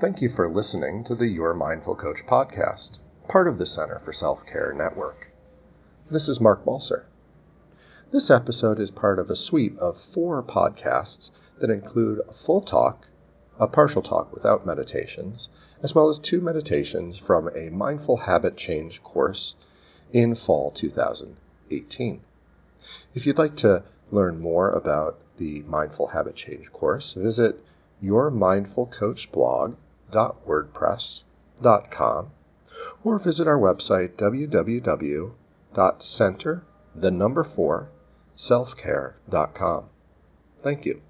Thank you for listening to the Your Mindful Coach podcast, part of the Center for Self Care Network. This is Mark Balser. This episode is part of a suite of four podcasts that include a full talk, a partial talk without meditations, as well as two meditations from a mindful habit change course in fall 2018. If you'd like to learn more about the Mindful Habit Change course, visit yourmindfulcoachblog.wordpress.com or visit our website www.center the number 4 selfcare.com. Thank you.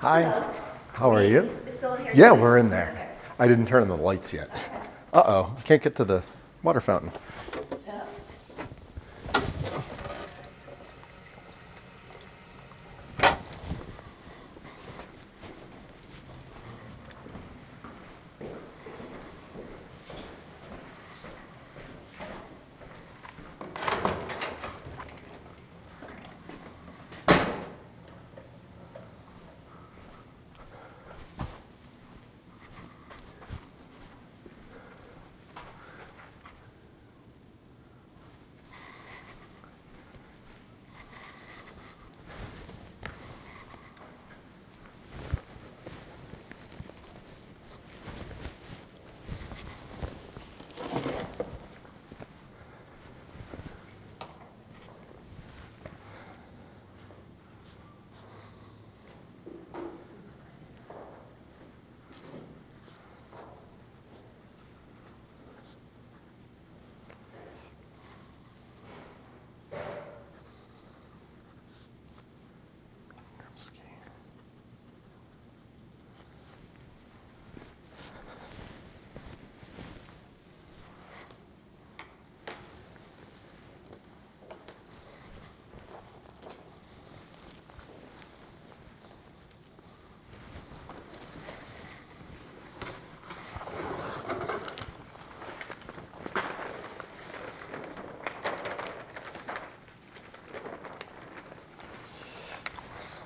Hi. How are you? still in here? Yeah, we're in there. I didn't turn on the lights yet. Uh oh, I can't get to the water fountain.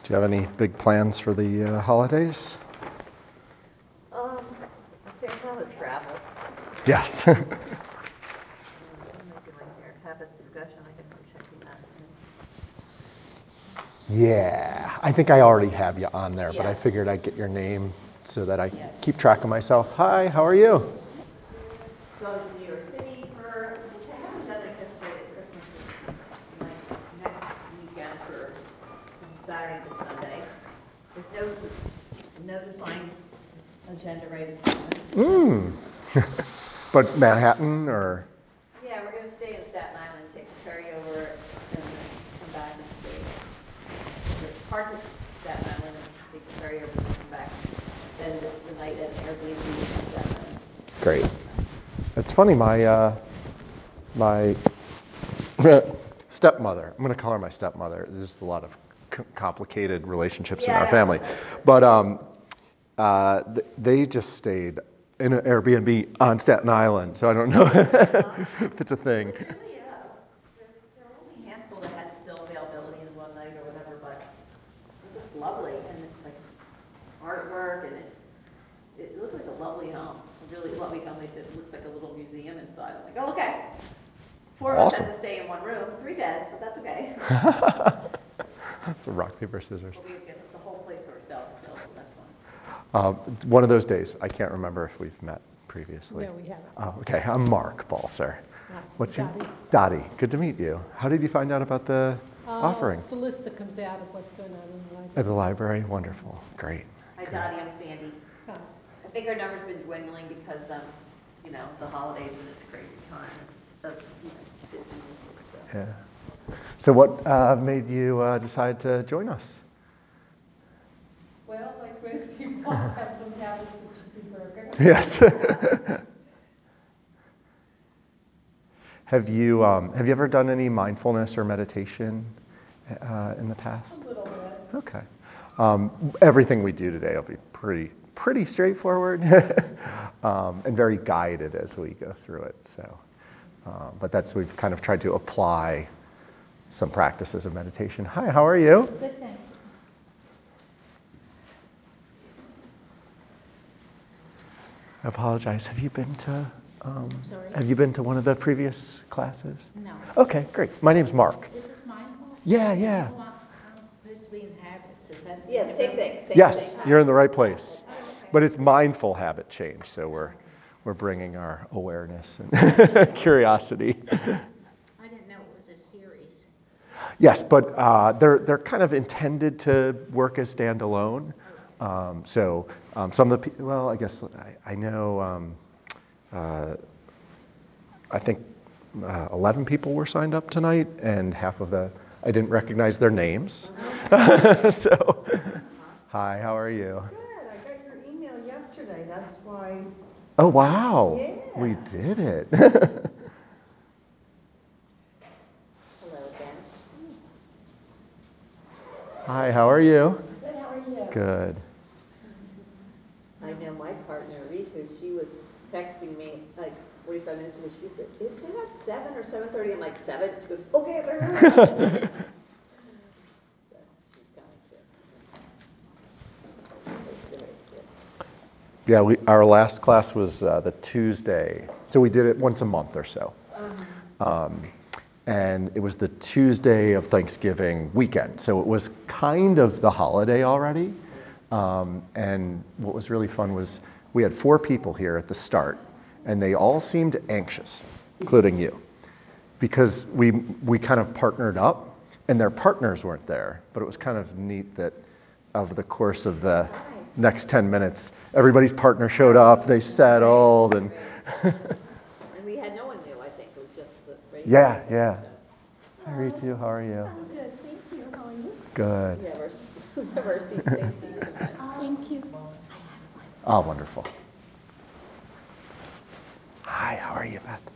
Do you have any big plans for the uh, holidays? Um, okay, now the travel. Yes. What am I doing here? Habit discussion, I guess I'm checking that. yeah, I think I already have you on there, but I Yeah. figured I'd get your name so that I Yes. keep track of myself. Hi, how are you? Going to New York City for, which I haven't done, I guess, right at Christmas, is my next weekend for, from Saturday to Sunday. With no, no defined agenda right at the moment. Mm. But Manhattan or? Yeah, we're gonna stay in Staten Island, take the ferry over, and then come back and stay. We're at Staten Island and take the ferry over, and come back spend the night at Airbnb in Staten Island. Great. It's funny, my uh, my stepmother. I'm going to call her my stepmother. There's a lot of complicated relationships in our family, but um, uh, th- they just stayed in an Airbnb on Staten Island. So I don't know if it's a thing. Really, uh, there, there were only a handful that had still availability, and night or whatever, but it looked lovely, and it's like artwork, and it's, it looked like a lovely home, a really lovely home, they said it looks like a little museum inside, I'm like, oh, okay. Four of us had Awesome. to stay in one room, three beds, but that's okay. So rock, paper, scissors. But we get the whole place to ourselves still, so that's fun. Um, one of those days. I can't remember if we've met previously. No, we haven't. Oh, okay. I'm Mark Balser. Hi, What's your Dottie. Dottie? Good to meet you. How did you find out about the Uh, offering The list that comes out of what's going on in the library. at the library? Wonderful. Great. Hi Dottie, I'm Sandy. Huh. I think our number's been dwindling because, um, you know, the holidays and it's crazy time, so, you know, busy and stuff. Yeah. So, what uh, made you uh, decide to join us? Well, like most people, have some habits that should be broken. Yes. have you um, Have you ever done any mindfulness or meditation uh, in the past? A little bit. Okay. Um, everything we do today will be pretty pretty straightforward um, and very guided as we go through it. So, um, but that's we've kind of tried to apply some practices of meditation. Hi, how are you? Good thing. I apologize. Have you been to? Um, Sorry? have you been to one of the previous classes? No. Okay, great. My name's Mark. This is mindful? Yeah, yeah. Oh, I'm I'm supposed to be in habits, is that? Yeah, same thing, same thing. Yes, you're in the right place. But it's mindful habit change, so we're we're bringing our awareness and curiosity. I didn't know it was a series. Yes, but uh, they're they're kind of intended to work as standalone. Um, so um, some of the well, I guess I, I know. Um, uh, I think uh, 11 people were signed up tonight, and half of the I didn't recognize their names. so, hi, how are you? Good, I got your email yesterday, that's why, Oh wow, we did it. Hello again. hi, how are you? Good, how are you? Good. I know my partner, Ritu, she was texting me like forty-five minutes ago, she said, is it at seven or seven thirty? I'm like, seven? She goes, okay, I better hurry. So, She's coming too. So, good, good. Yeah, we, our last class was uh, the Tuesday, so we did it once a month or so. Um, and it was the Tuesday of Thanksgiving weekend, so it was kind of the holiday already. Um, and what was really fun was we had four people here at the start, and they all seemed anxious, including you, because we we kind of partnered up, and their partners weren't there. But it was kind of neat that over the course of the next 10 minutes, everybody's partner showed up, they settled, and And we had no one new, I think, it was just the. regular Yeah, person, yeah. so. Hi, Ritu, how are you? I'm good, thank you, how are you? Good. We have our, we have our seats, same seats sometimes. Thank you. Oh, wonderful. Hi, how are you, Beth?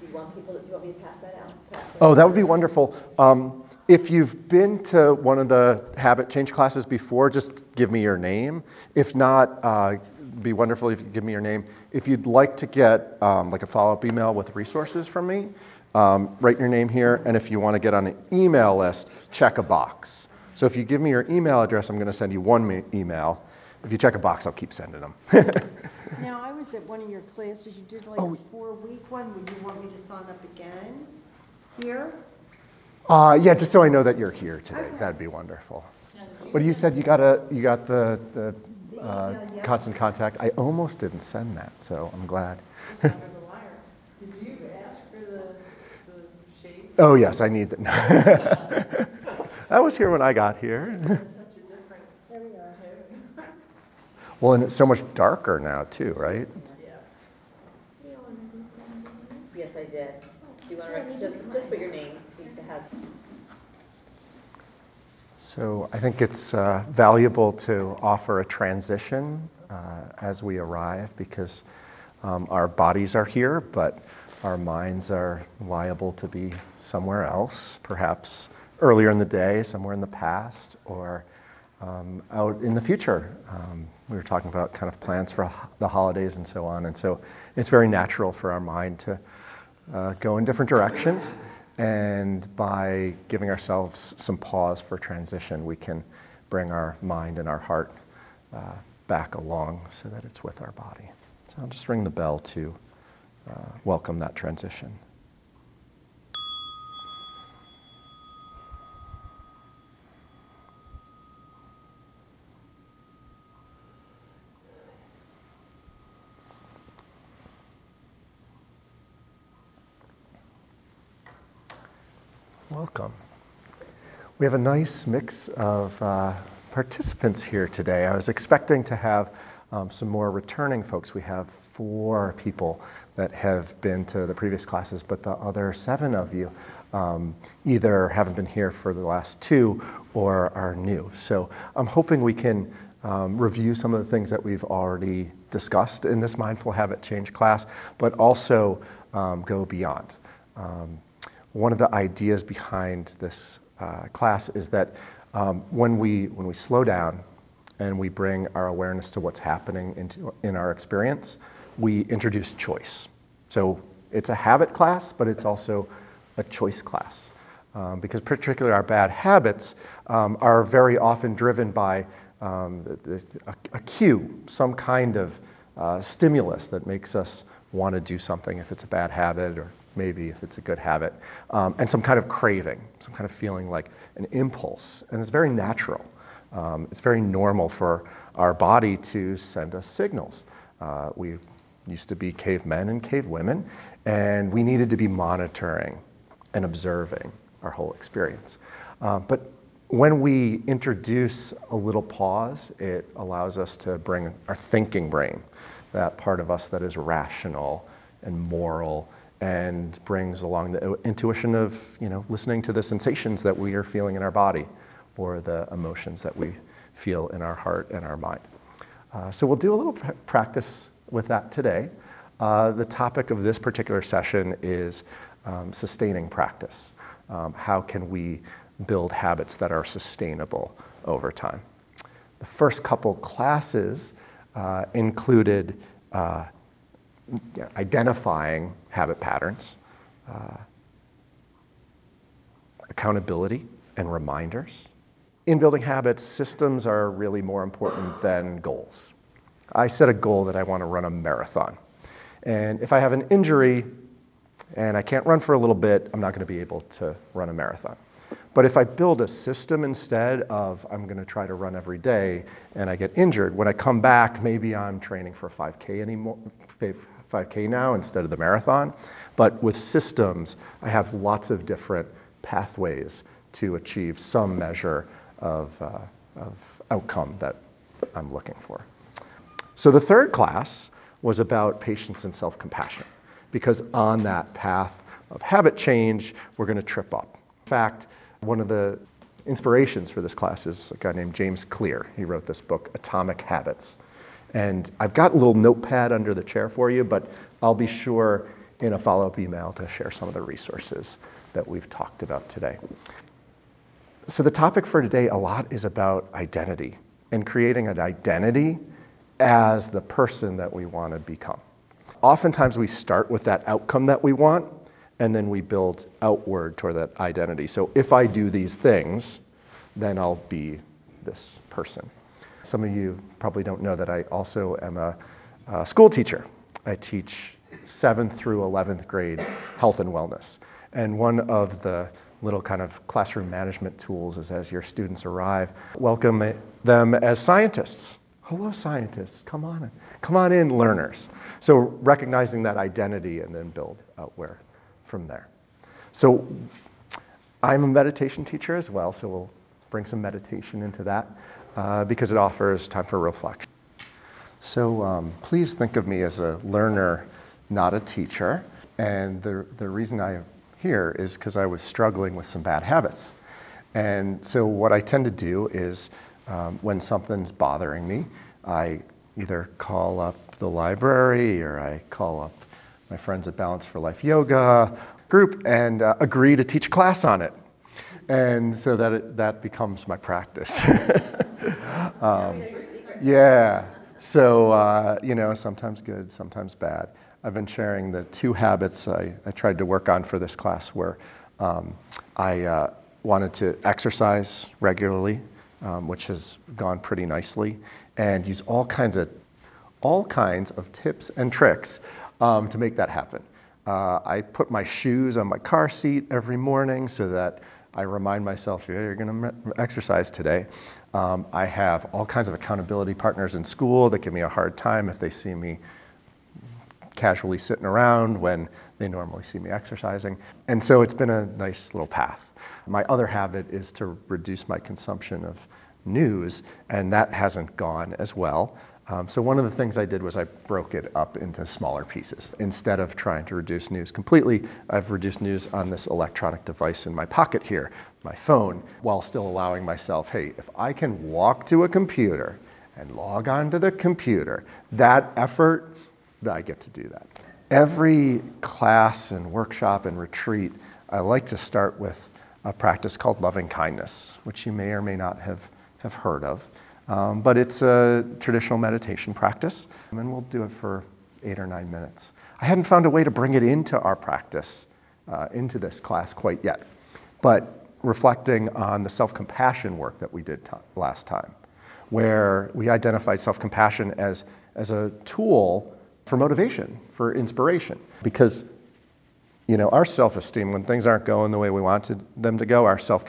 Do you want people, to- do you want me to pass that out? Pass Oh, that would be wonderful. Um, if you've been to one of the habit change classes before, just give me your name. If not, uh, it'd be wonderful if you could give me your name. If you'd like to get um, like a follow-up email with resources from me, um, write your name here. And if you want to get on an email list, check a box. So if you give me your email address, I'm going to send you one email. If you check a box, I'll keep sending them. now, I was at one of your classes, you did like Oh. a four-week one, would you want me to sign up again here? Uh, yeah, just so I know that you're here today, that'd be wonderful. But you said you got a, you got the The uh, email, yes. constant contact. I almost didn't send that, so I'm glad. Just under the wire. Did you ask for the, the shape? Oh yes, I need that. I was here when I got here. It's such a different There we are. tone. Well, and it's so much darker now too, right? Yeah. Yes, I did. Do you want to, just, just put your name, Lisa has. So I think it's uh, valuable to offer a transition uh, as we arrive because um, our bodies are here, but our minds are liable to be somewhere else, perhaps earlier in the day, somewhere in the past, or um, out in the future. Um, we were talking about kind of plans for the holidays and so on, and so it's very natural for our mind to uh, go in different directions. And by giving ourselves some pause for transition, we can bring our mind and our heart uh, back along so that it's with our body. So I'll just ring the bell to uh, welcome that transition. Welcome. We have a nice mix of uh, participants here today. I was expecting to have um, some more returning folks. We have four people that have been to the previous classes, but the other seven of you um, either haven't been here for the last two or are new. So I'm hoping we can um, review some of the things that we've already discussed in this mindful habit change class, but also um, go beyond. Um, one of the ideas behind this uh, class is that um, when, we, when we slow down and we bring our awareness to what's happening into, in our experience, we introduce choice. So it's a habit class, but it's also a choice class. Um, because particularly our bad habits um, are very often driven by um, a, a, cue, some kind of stimulus that makes us want to do something if it's a bad habit or maybe if it's a good habit, um, and some kind of craving, some kind of feeling like an impulse. And it's very natural. Um, it's very normal for our body to send us signals. Uh, we used to be cavemen and cavewomen, and we needed to be monitoring and observing our whole experience. Uh, but when we introduce a little pause, it allows us to bring our thinking brain, that part of us that is rational and moral and brings along the intuition of you know listening to the sensations that we are feeling in our body or the emotions that we feel in our heart and our mind. Uh, so we'll do a little pr- practice with that today. Uh, the topic of this particular session is um, sustaining practice. Um, how can we build habits that are sustainable over time? The first couple classes uh, included uh, identifying habit patterns, uh, accountability, and reminders. In building habits, systems are really more important than goals. I set a goal that I want to run a marathon. And if I have an injury and I can't run for a little bit, I'm not going to be able to run a marathon. But if I build a system instead of I'm going to try to run every day and I get injured, when I come back, maybe I'm training for 5K anymore, 5K now instead of the marathon. But with systems, I have lots of different pathways to achieve some measure of, uh, of outcome that I'm looking for. So the third class was about patience and self compassion, because on that path of habit change, we're going to trip up. In fact, one of the inspirations for this class is a guy named James Clear. He wrote this book, Atomic Habits. And I've got a little notepad under the chair for you, but I'll be sure in a follow up email to share some of the resources that we've talked about today. So, the topic for today a lot is about identity and creating an identity as the person that we want to become. Oftentimes, we start with that outcome that we want, and then we build outward toward that identity. So, if I do these things, then I'll be this person. Some of you probably don't know that I also am a, a school teacher. I teach 7th through 11th grade health and wellness. And one of the little kind of classroom management tools is as your students arrive, welcome them as scientists. Hello, scientists. Come on in. Come on in, learners. So recognizing that identity and then build outward from there. So I'm a meditation teacher as well, so we'll bring some meditation into that uh, because it offers time for reflection. So um, please think of me as a learner, not a teacher. And the, the reason I'm here is because I was struggling with some bad habits. And so what I tend to do is um, when something's bothering me, I either call up the library or I call up my friends at Balance for Life Yoga group and uh, agree to teach a class on it. And so that, it, that becomes my practice. Um, yeah. So, uh, you know, sometimes good, sometimes bad. I've been sharing the two habits I, I tried to work on for this class where um, I uh, wanted to exercise regularly, um, which has gone pretty nicely, and use all kinds of all kinds of tips and tricks um, to make that happen. Uh, I put my shoes on my car seat every morning so that I remind myself, yeah, you're going to exercise today. Um, I have all kinds of accountability partners in school that give me a hard time if they see me casually sitting around when they normally see me exercising. And so it's been a nice little path. My other habit is to reduce my consumption of news, and that hasn't gone as well. Um, so one of the things I did was I broke it up into smaller pieces. Instead of trying to reduce news completely, I've reduced news on this electronic device in my pocket here, my phone, while still allowing myself, hey, if I can walk to a computer and log on to the computer, that effort, I get to do that. Every class and workshop and retreat, I like to start with a practice called loving kindness, which you may or may not have, have heard of. Um, but it's a traditional meditation practice, and we'll do it for eight or nine minutes. I hadn't found a way to bring it into our practice, uh, into this class quite yet. But reflecting on the self compassion work that we did t- last time, where we identified self compassion as, as a tool for motivation, for inspiration. Because you know, our self esteem, when things aren't going the way we want them to go, our self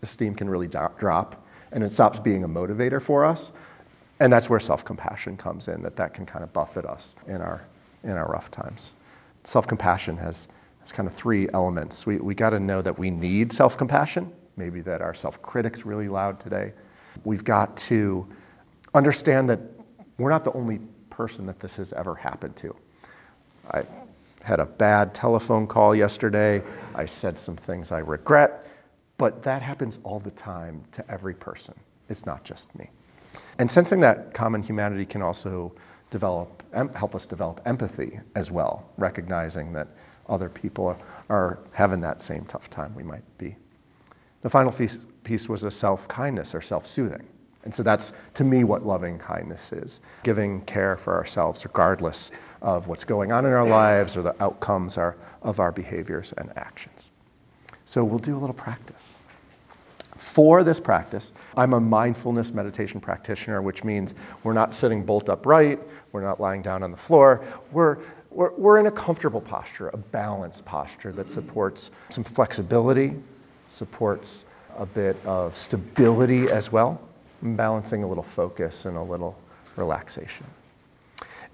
esteem can really drop and it stops being a motivator for us. And that's where self-compassion comes in, that that can kind of buffet us in our, in our rough times. Self-compassion has, has kind of three elements. We, we got to know that we need self-compassion, maybe that our self-critic's really loud today. We've got to understand that we're not the only person that this has ever happened to. I had a bad telephone call yesterday. I said some things I regret. But that happens all the time to every person. It's not just me. And sensing that common humanity can also develop, help us develop empathy as well, recognizing that other people are having that same tough time we might be. The final piece was a self kindness or self soothing. And so that's, to me, what loving kindness is giving care for ourselves, regardless of what's going on in our lives or the outcomes of our behaviors and actions. So we'll do a little practice. For this practice, I'm a mindfulness meditation practitioner, which means we're not sitting bolt upright, we're not lying down on the floor, we're, we're, we're in a comfortable posture, a balanced posture that supports some flexibility, supports a bit of stability as well, balancing a little focus and a little relaxation.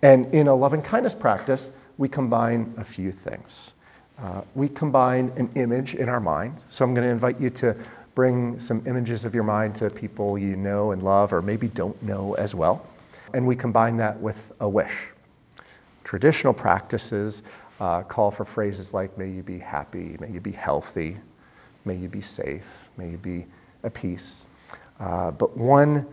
And in a loving kindness practice, we combine a few things. Uh, we combine an image in our mind. So I'm going to invite you to bring some images of your mind to people you know and love, or maybe don't know as well. And we combine that with a wish. Traditional practices uh, call for phrases like, may you be happy, may you be healthy, may you be safe, may you be at peace. Uh, but one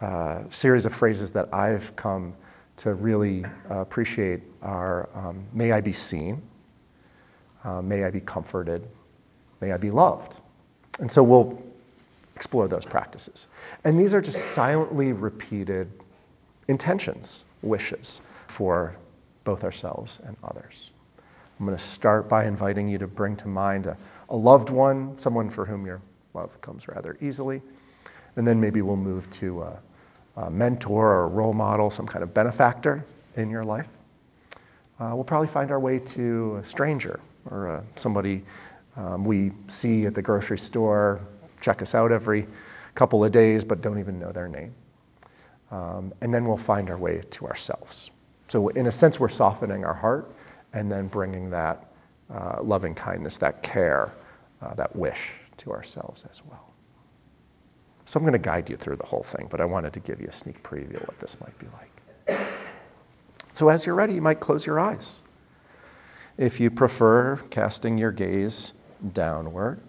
uh, series of phrases that I've come to really appreciate are um, may I be seen, uh, may I be comforted. May I be loved. And so we'll explore those practices. And these are just silently repeated intentions, wishes for both ourselves and others. I'm going to start by inviting you to bring to mind a, a loved one, someone for whom your love comes rather easily. And then maybe we'll move to a, a mentor or a role model, some kind of benefactor in your life. Uh, we'll probably find our way to a stranger or uh, somebody um, we see at the grocery store, check us out every couple of days, but don't even know their name. Um, and then we'll find our way to ourselves. So, in a sense, we're softening our heart and then bringing that uh, loving kindness, that care, uh, that wish to ourselves as well. So, I'm going to guide you through the whole thing, but I wanted to give you a sneak preview of what this might be like. So, as you're ready, you might close your eyes. If you prefer casting your gaze downward,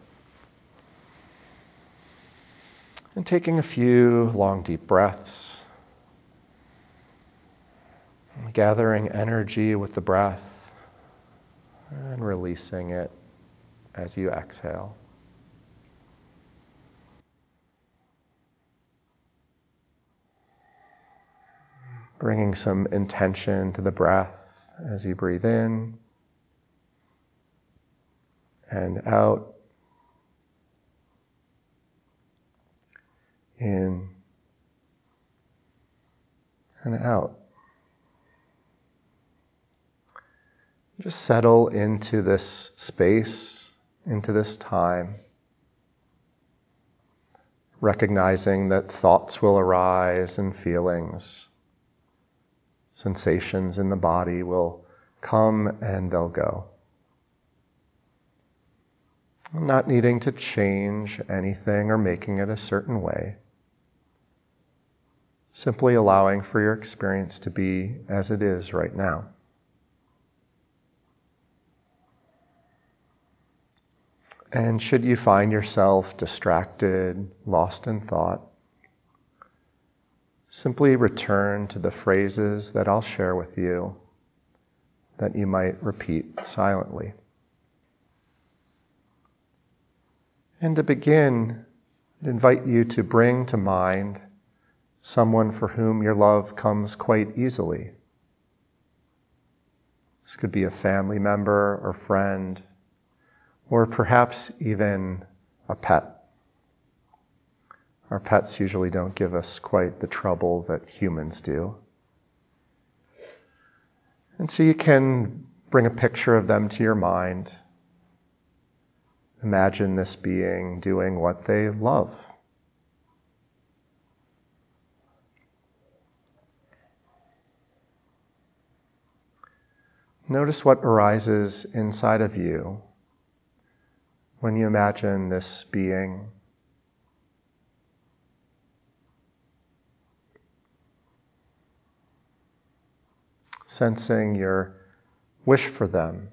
and taking a few long, deep breaths, gathering energy with the breath and releasing it as you exhale. Bringing some intention to the breath as you breathe in and out. In and out. Just settle into this space, into this time, recognizing that thoughts will arise and feelings, sensations in the body will come and they'll go. Not needing to change anything or making it a certain way simply allowing for your experience to be as it is right now. And should you find yourself distracted, lost in thought, simply return to the phrases that I'll share with you that you might repeat silently. And to begin, I'd invite you to bring to mind someone for whom your love comes quite easily. This could be a family member or friend, or perhaps even a pet. Our pets usually don't give us quite the trouble that humans do. And so you can bring a picture of them to your mind. Imagine this being doing what they love. Notice what arises inside of you when you imagine this being. Sensing your wish for them,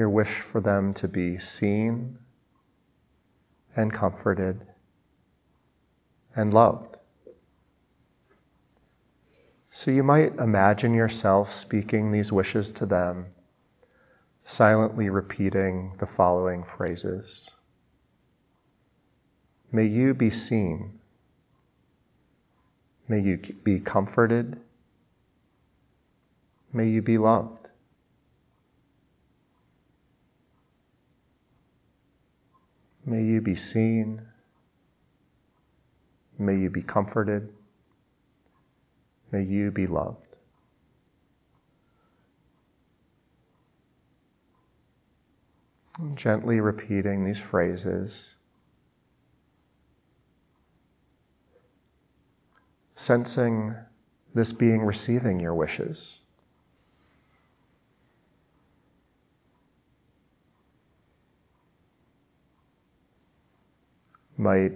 your wish for them to be seen and comforted and loved. So you might imagine yourself speaking these wishes to them, silently repeating the following phrases May you be seen. May you be comforted. May you be loved. May you be seen. May you be comforted. May you be loved. Gently repeating these phrases, sensing this being receiving your wishes. Might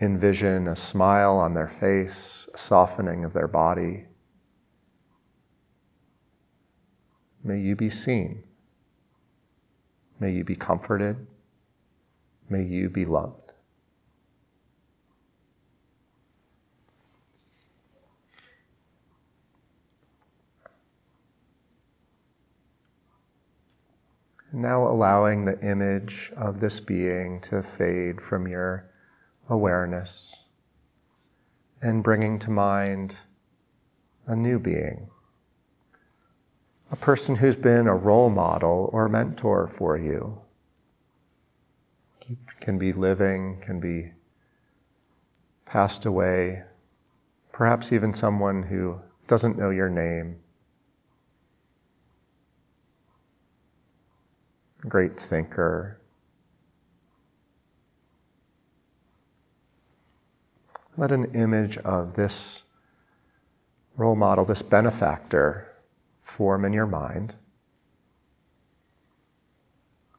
envision a smile on their face, a softening of their body. May you be seen. May you be comforted. May you be loved. Now allowing the image of this being to fade from your awareness and bringing to mind a new being, a person who's been a role model or mentor for you. Can be living, can be passed away, perhaps even someone who doesn't know your name. Great thinker, let an image of this role model, this benefactor, form in your mind.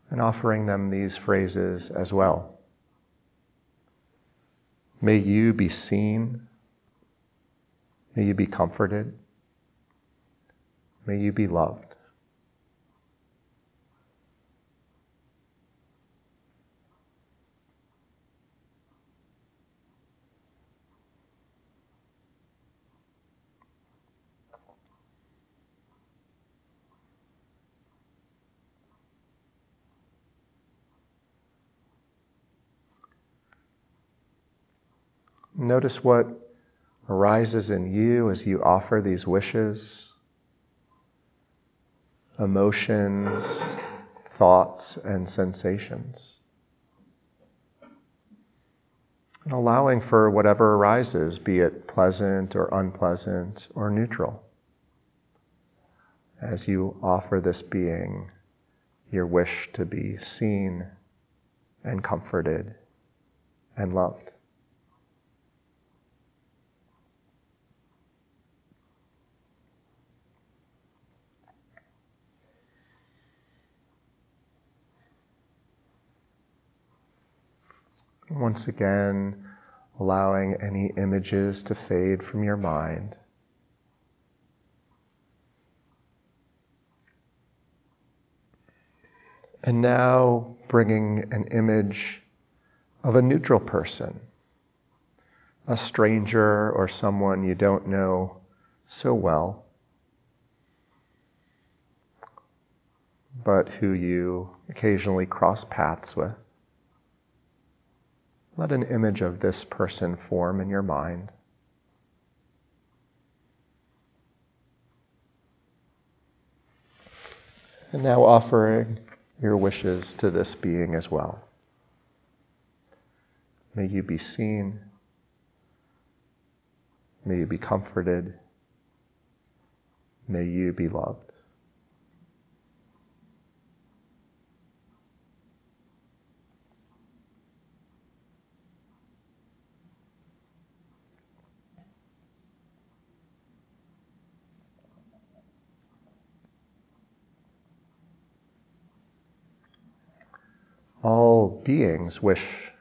And offering them these phrases as well. May you be seen. May you be comforted. May you be loved. Notice what arises in you as you offer these wishes, emotions, thoughts, and sensations. And allowing for whatever arises, be it pleasant or unpleasant or neutral, as you offer this being your wish to be seen and comforted and loved. Once again, allowing any images to fade from your mind. And now bringing an image of a neutral person, a stranger or someone you don't know so well, but who you occasionally cross paths with. Let an image of this person form in your mind. And now offering your wishes to this being as well. May you be seen. May you be comforted. May you be loved. All beings wish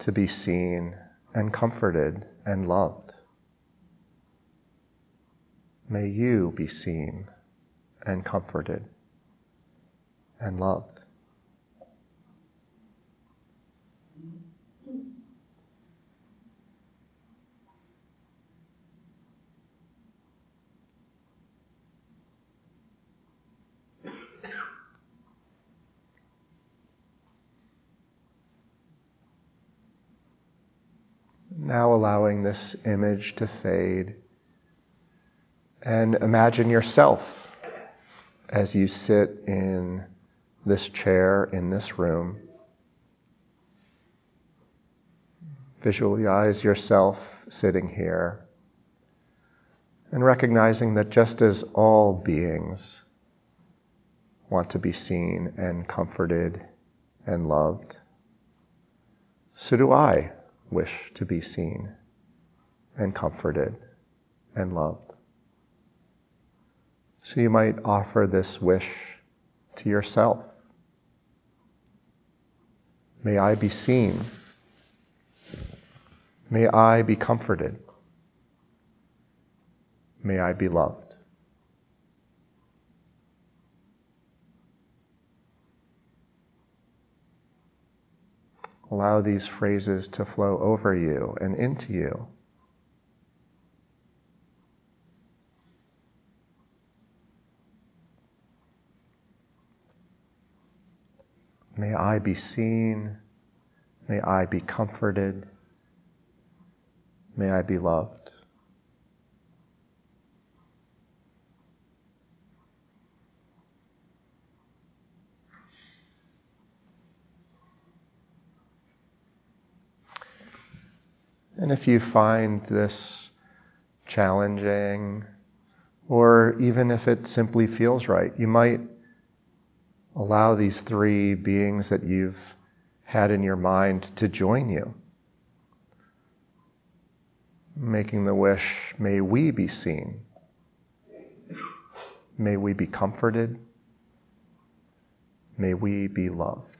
to be seen and comforted and loved. May you be seen and comforted and loved. Now allowing this image to fade. And imagine yourself as you sit in this chair in this room. Visualize yourself sitting here and recognizing that just as all beings want to be seen and comforted and loved, so do I wish to be seen and comforted and loved. So you might offer this wish to yourself. May I be seen. May I be comforted. May I be loved. Allow these phrases to flow over you and into you. May I be seen. May I be comforted. May I be loved. And if you find this challenging, or even if it simply feels right, you might allow these three beings that you've had in your mind to join you. Making the wish, may we be seen. May we be comforted. May we be loved.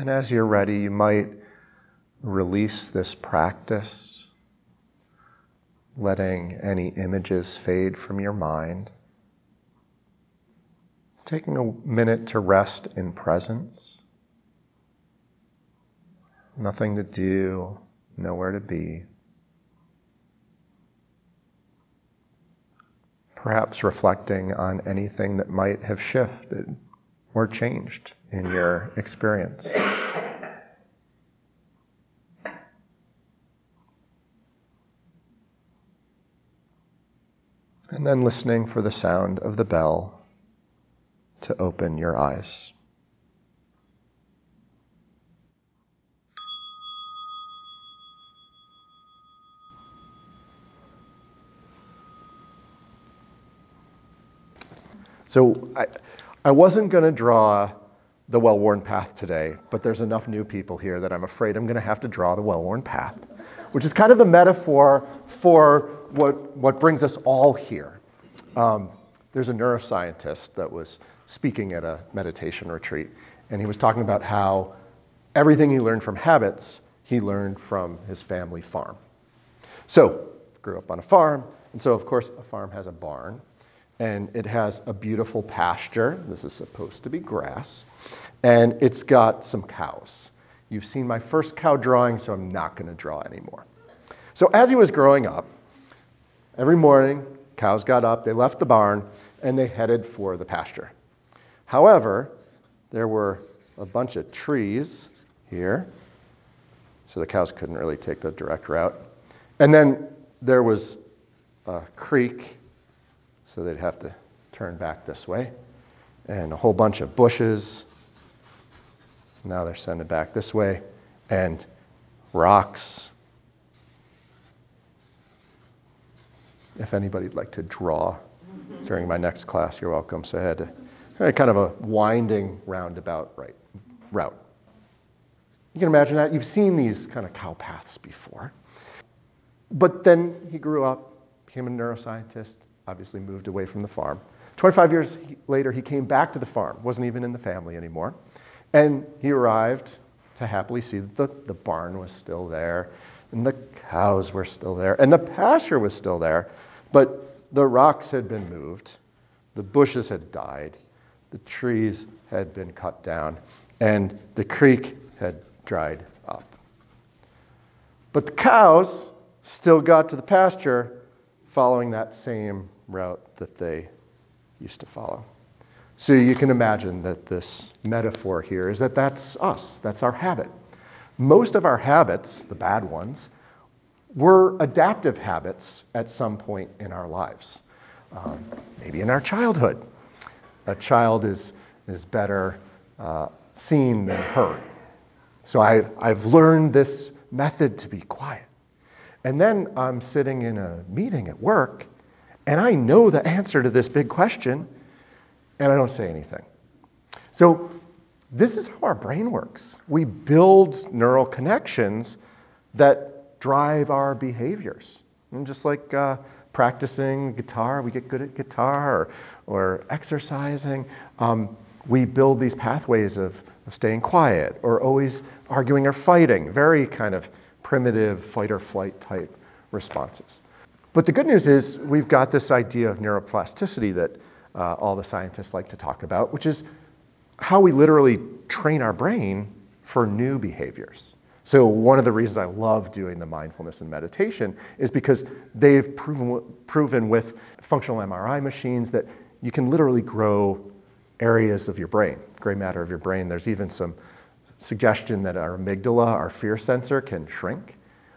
And as you're ready, you might release this practice, letting any images fade from your mind. Taking a minute to rest in presence. nothing to do, nowhere to be. Perhaps reflecting on anything that might have shifted or changed in your experience. And then listening for the sound of the bell to open your eyes. So I, I wasn't going to draw the well worn path today, but there's enough new people here that I'm afraid I'm going to have to draw the well worn path, which is kind of the metaphor for what, what brings us all here. Um, there's a neuroscientist that was speaking at a meditation retreat, and he was talking about how everything he learned from habits, he learned from his family farm. So, grew up on a farm, and so of course, a farm has a barn and it has a beautiful pasture. This is supposed to be grass, and it's got some cows. You've seen my first cow drawing, so I'm not going to draw anymore. So, as he was growing up, every morning, cows got up, they left the barn, and they headed for the pasture. However, there were a bunch of trees here, so the cows couldn't really take the direct route. And then there was a creek so they'd have to turn back this way. And a whole bunch of bushes. Now they're sending back this way. And rocks. If anybody'd like to draw during my next class, you're welcome. So I had to, kind of a winding roundabout right, route. You can imagine that. You've seen these kind of cow paths before. But then he grew up, became a neuroscientist, obviously moved away from the farm. 25 years later, he came back to the farm, wasn't even in the family anymore. And he arrived to happily see that the, the barn was still there, and the cows were still there, and the pasture was still there, but the rocks had been moved, the bushes had died, the trees had been cut down, and the creek had dried up. But the cows still got to the pasture following that same route that they used to follow. So you can imagine that this metaphor here is that that's us, that's our habit. Most of our habits, the bad ones, were adaptive habits at some point in our lives, um, maybe in our childhood. A child is, is better uh, seen than heard. So I, I've learned this method to be quiet. And then I'm sitting in a meeting at work and I know the answer to this big question, and I don't say anything. So, this is how our brain works. We build neural connections that drive our behaviors. And just like uh, practicing guitar, we get good at guitar, or, or exercising, um, we build these pathways of, of staying quiet, or always arguing or fighting, very kind of primitive fight or flight type responses. But the good news is we've got this idea of neuroplasticity that uh, all the scientists like to talk about, which is how we literally train our brain for new behaviors. So, one of the reasons I love doing the mindfulness and meditation is because they've proven, proven with functional MRI machines that you can literally grow areas of your brain, gray matter of your brain. There's even some suggestion that our amygdala, our fear sensor, can shrink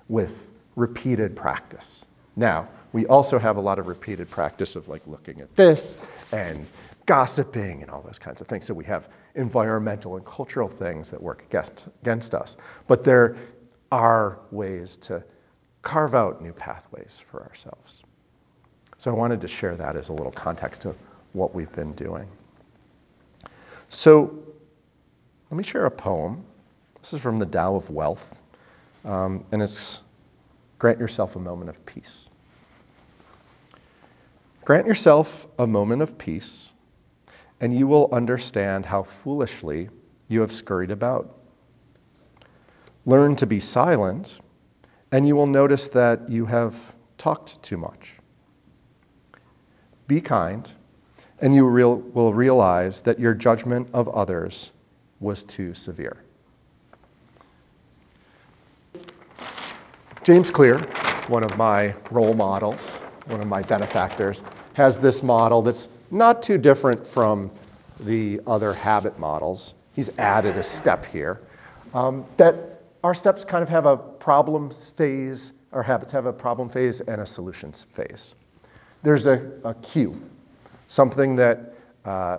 with repeated practice. Now, we also have a lot of repeated practice of like looking at this and gossiping and all those kinds of things. So we have environmental and cultural things that work against, against us. But there are ways to carve out new pathways for ourselves. So I wanted to share that as a little context of what we've been doing. So let me share a poem. This is from the Tao of Wealth, um, and it's Grant yourself a moment of peace. Grant yourself a moment of peace, and you will understand how foolishly you have scurried about. Learn to be silent, and you will notice that you have talked too much. Be kind, and you will realize that your judgment of others was too severe. James Clear, one of my role models, one of my benefactors, has this model that's not too different from the other habit models. He's added a step here um, that our steps kind of have a problem phase, our habits have a problem phase and a solutions phase. There's a, a cue, something that uh,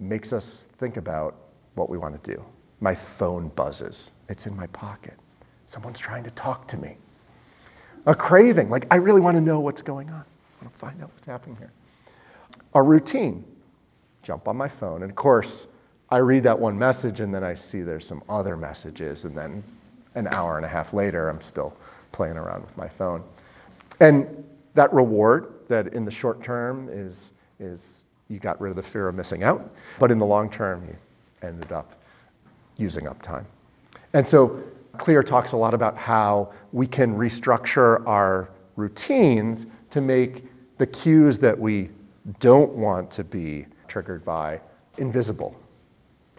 makes us think about what we want to do. My phone buzzes, it's in my pocket. Someone's trying to talk to me. A craving, like I really want to know what's going on. I want to find out what's happening here. A routine, jump on my phone. And of course, I read that one message and then I see there's some other messages. And then an hour and a half later, I'm still playing around with my phone. And that reward that in the short term is, is you got rid of the fear of missing out, but in the long term, you ended up using up time. And so Clear talks a lot about how we can restructure our routines to make the cues that we don't want to be triggered by invisible.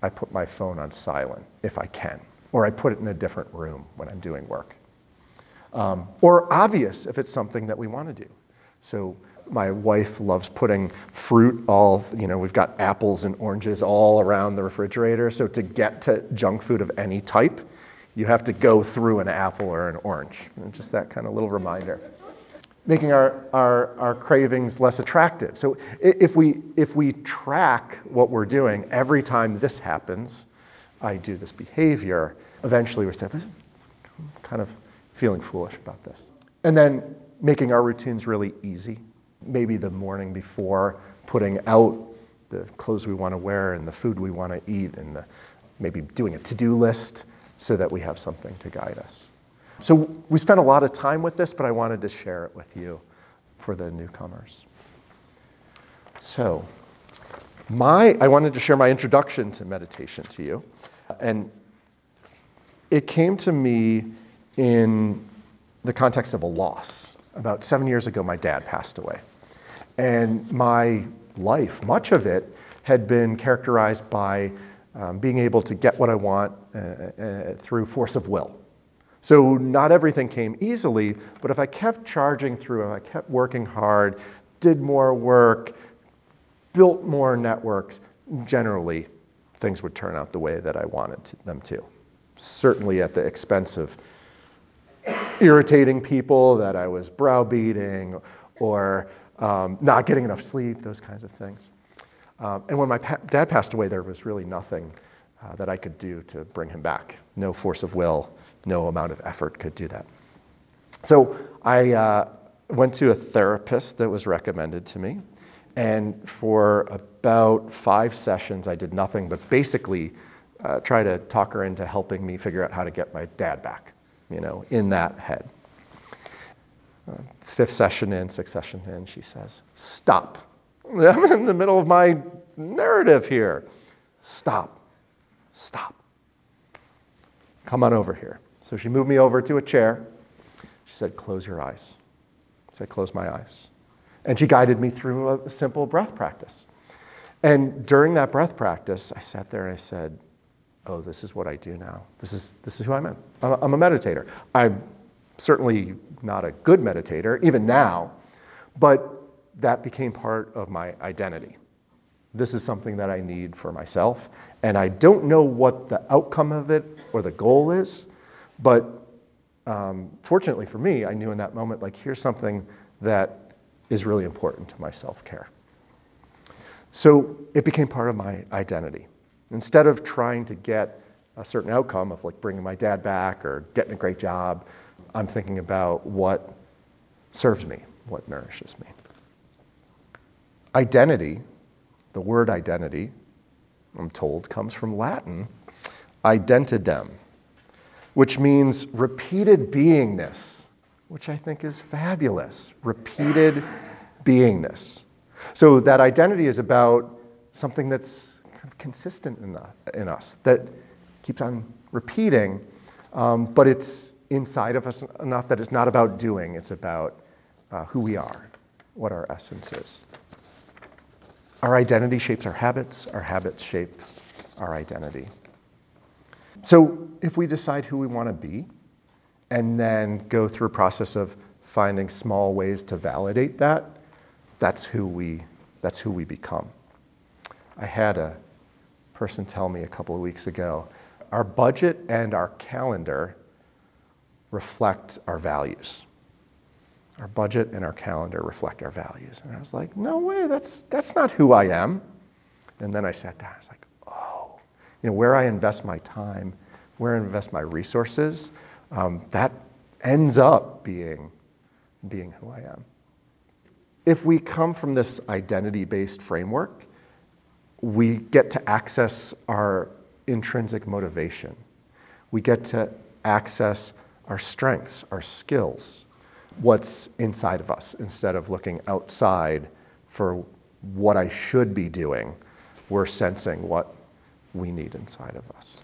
I put my phone on silent if I can, or I put it in a different room when I'm doing work. Um, or obvious if it's something that we want to do. So my wife loves putting fruit all, you know, we've got apples and oranges all around the refrigerator. So to get to junk food of any type, you have to go through an apple or an orange. And just that kind of little reminder. Making our, our, our cravings less attractive. So if we, if we track what we're doing every time this happens, I do this behavior, eventually we say, I'm kind of feeling foolish about this. And then making our routines really easy. Maybe the morning before, putting out the clothes we want to wear and the food we want to eat, and the, maybe doing a to do list so that we have something to guide us. So we spent a lot of time with this, but I wanted to share it with you for the newcomers. So, my I wanted to share my introduction to meditation to you. And it came to me in the context of a loss. About 7 years ago my dad passed away. And my life, much of it had been characterized by um, being able to get what I want uh, uh, through force of will. So, not everything came easily, but if I kept charging through, if I kept working hard, did more work, built more networks, generally things would turn out the way that I wanted to, them to. Certainly at the expense of irritating people that I was browbeating or um, not getting enough sleep, those kinds of things. Um, and when my pa- dad passed away, there was really nothing uh, that I could do to bring him back. No force of will, no amount of effort could do that. So I uh, went to a therapist that was recommended to me. And for about five sessions, I did nothing but basically uh, try to talk her into helping me figure out how to get my dad back, you know, in that head. Fifth session in, sixth session in, she says, Stop. I'm in the middle of my narrative here. Stop. Stop. Come on over here. So she moved me over to a chair. She said, Close your eyes. I said, Close my eyes. And she guided me through a simple breath practice. And during that breath practice, I sat there and I said, Oh, this is what I do now. This is, this is who I'm. I'm a meditator. I'm certainly not a good meditator, even now, but that became part of my identity. This is something that I need for myself. And I don't know what the outcome of it or the goal is, but um, fortunately for me, I knew in that moment, like, here's something that is really important to my self care. So it became part of my identity. Instead of trying to get a certain outcome of like bringing my dad back or getting a great job, I'm thinking about what serves me, what nourishes me. Identity, the word identity, I'm told, comes from Latin, identidem, which means repeated beingness, which I think is fabulous. Repeated beingness. So that identity is about something that's kind of consistent in, the, in us, that keeps on repeating, um, but it's inside of us enough that it's not about doing, it's about uh, who we are, what our essence is. Our identity shapes our habits, our habits shape our identity. So if we decide who we want to be and then go through a process of finding small ways to validate that, that's who we, that's who we become. I had a person tell me a couple of weeks ago our budget and our calendar reflect our values. Our budget and our calendar reflect our values. And I was like, no way, that's, that's not who I am. And then I sat down, I was like, oh, you know, where I invest my time, where I invest my resources, um, that ends up being, being who I am. If we come from this identity based framework, we get to access our intrinsic motivation. We get to access our strengths, our skills, what's inside of us instead of looking outside for what I should be doing. We're sensing what we need inside of us.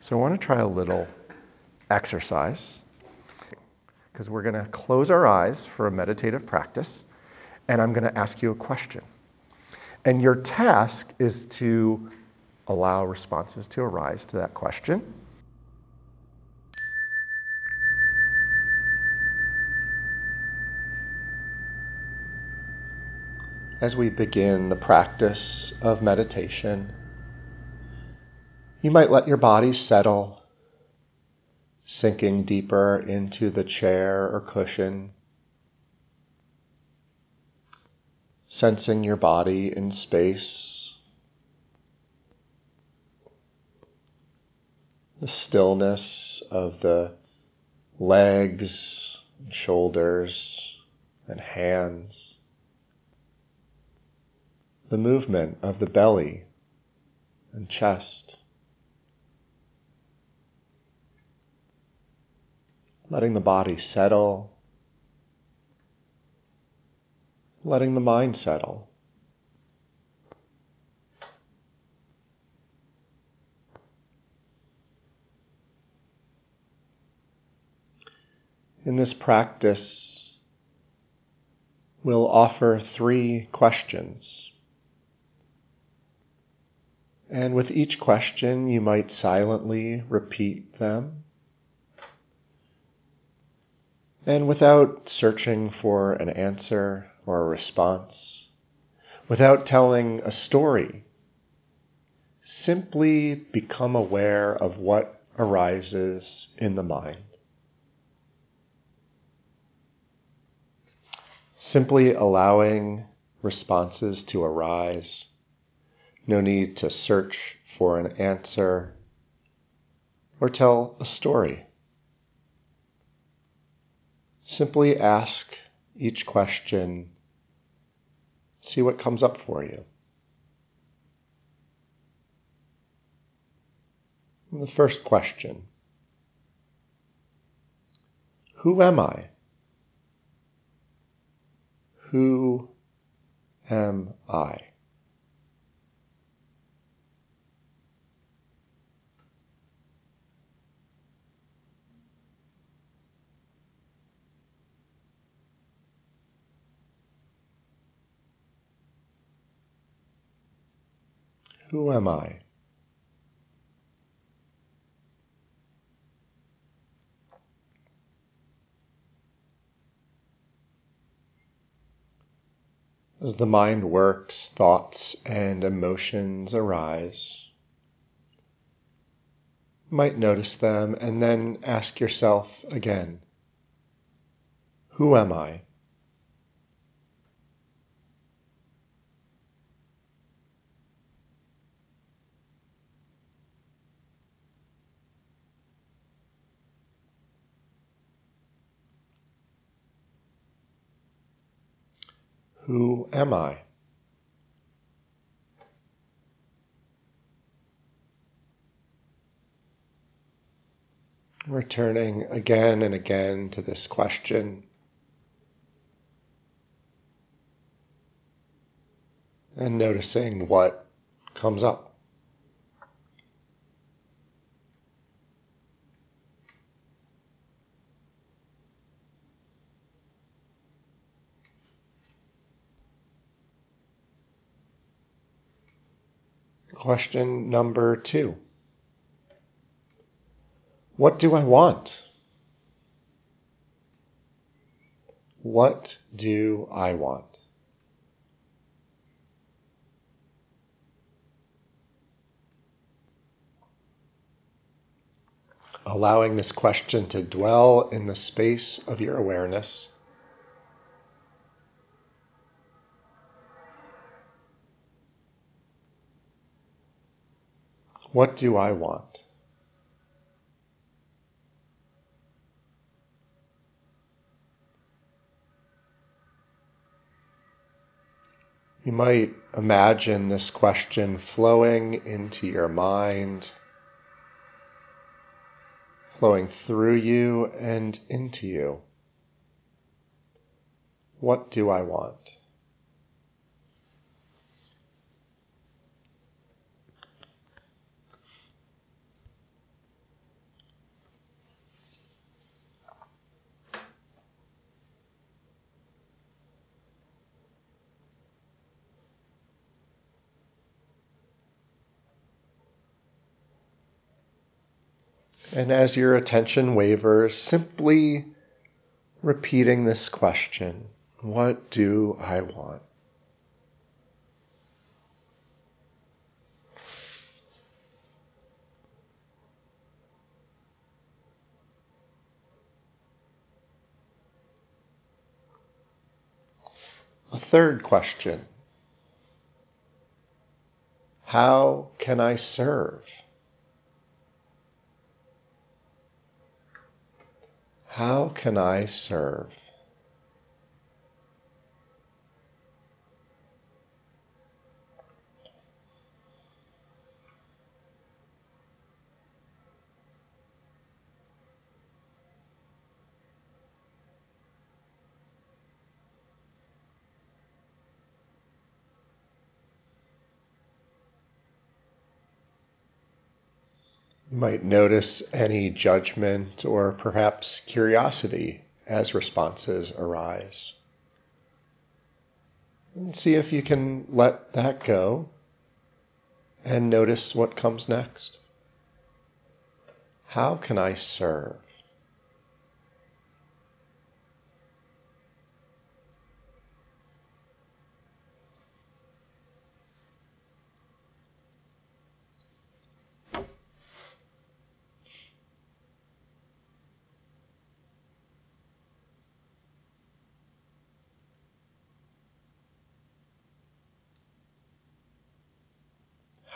So I want to try a little exercise because we're going to close our eyes for a meditative practice and I'm going to ask you a question. And your task is to allow responses to arise to that question. As we begin the practice of meditation, you might let your body settle, sinking deeper into the chair or cushion, sensing your body in space, the stillness of the legs, shoulders, and hands, the movement of the belly and chest. letting the body settle, letting the mind settle. In this practice, we'll offer three questions. And with each question, you might silently repeat them and without searching for an answer or a response, without telling a story, simply become aware of what arises in the mind. Simply allowing responses to arise. No need to search for an answer or tell a story. Simply ask each question, see what comes up for you. The first question Who am I? Who am I? Who am I? As the mind works, thoughts and emotions arise. Might notice them and then ask yourself again Who am I? Who am I? Returning again and again to this question. And noticing what comes up. Question number two What do I want? What do I want? Allowing this question to dwell in the space of your awareness What do I want? You might imagine this question flowing into your mind, flowing through you and into you. What do I want? And as your attention wavers, simply repeating this question What do I want? A third question How can I serve? How can I serve? You might notice any judgment or perhaps curiosity as responses arise. And see if you can let that go and notice what comes next. How can I serve?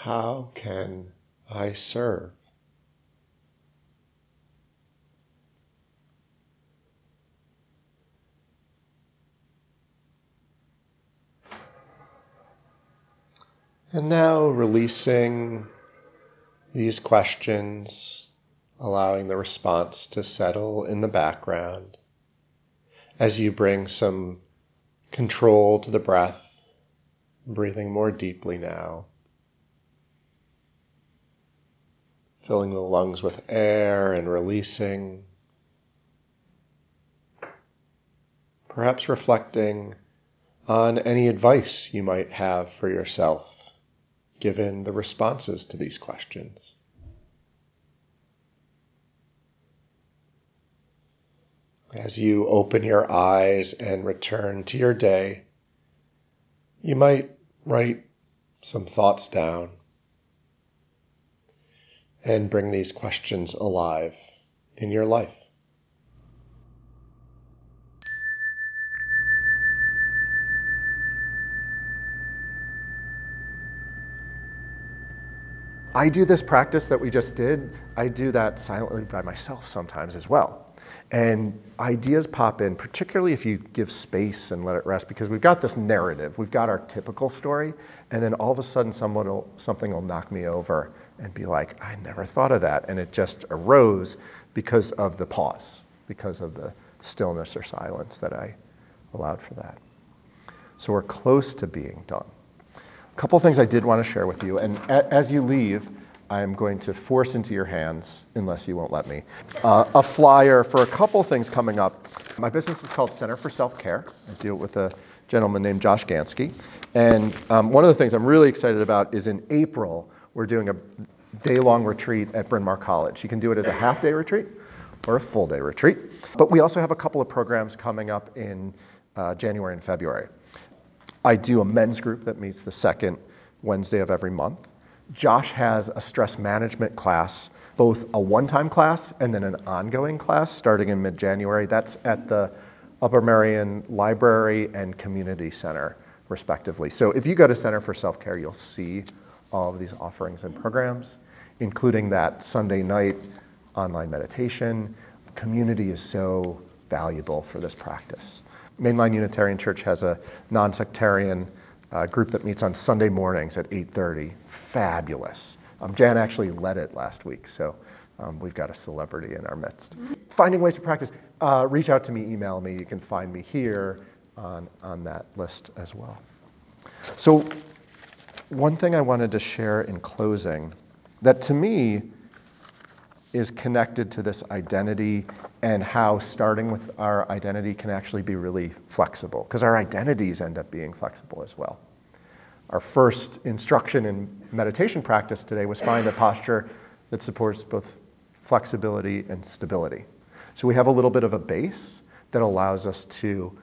How can I serve? And now releasing these questions, allowing the response to settle in the background as you bring some control to the breath, breathing more deeply now. Filling the lungs with air and releasing. Perhaps reflecting on any advice you might have for yourself given the responses to these questions. As you open your eyes and return to your day, you might write some thoughts down and bring these questions alive in your life. I do this practice that we just did, I do that silently by myself sometimes as well. And ideas pop in, particularly if you give space and let it rest, because we've got this narrative, we've got our typical story, and then all of a sudden someone will, something will knock me over and be like, I never thought of that. And it just arose because of the pause, because of the stillness or silence that I allowed for that. So we're close to being done. A couple things I did want to share with you. And a- as you leave, I'm going to force into your hands, unless you won't let me, uh, a flyer for a couple things coming up. My business is called Center for Self Care. I deal with a gentleman named Josh Gansky. And um, one of the things I'm really excited about is in April, we're doing a day long retreat at Bryn Mawr College. You can do it as a half day retreat, or a full day retreat. But we also have a couple of programs coming up in uh, January and February. I do a men's group that meets the second Wednesday of every month. Josh has a stress management class, both a one time class and then an ongoing class starting in mid January. That's at the Upper Merion Library and Community Center, respectively. So if you go to Center for Self Care, you'll see all of these offerings and programs, including that Sunday night online meditation. Community is so valuable for this practice. Mainline Unitarian Church has a non-sectarian uh, group that meets on Sunday mornings at 8:30. Fabulous. Um, Jan actually led it last week, so um, we've got a celebrity in our midst. Finding ways to practice. Uh, reach out to me, email me. You can find me here on, on that list as well. So, one thing I wanted to share in closing that to me is connected to this identity and how starting with our identity can actually be really flexible because our identities end up being flexible as well. Our first instruction in meditation practice today was find a posture that supports both flexibility and stability. So we have a little bit of a base that allows us to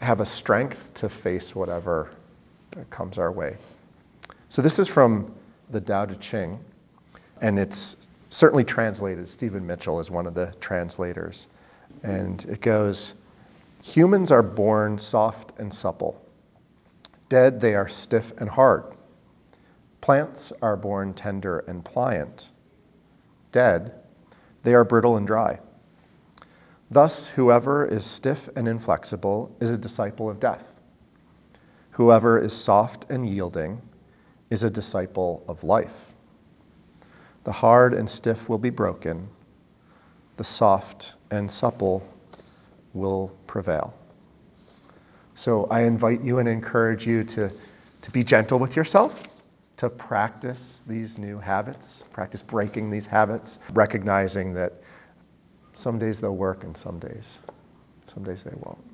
have a strength to face whatever comes our way. So this is from the Tao Te Ching and it's certainly translated. Stephen Mitchell is one of the translators. And it goes Humans are born soft and supple. Dead, they are stiff and hard. Plants are born tender and pliant. Dead, they are brittle and dry. Thus, whoever is stiff and inflexible is a disciple of death. Whoever is soft and yielding is a disciple of life. The hard and stiff will be broken, the soft and supple will prevail. So I invite you and encourage you to, to be gentle with yourself, to practice these new habits, practice breaking these habits, recognizing that some days they'll work and some days, some days they won't.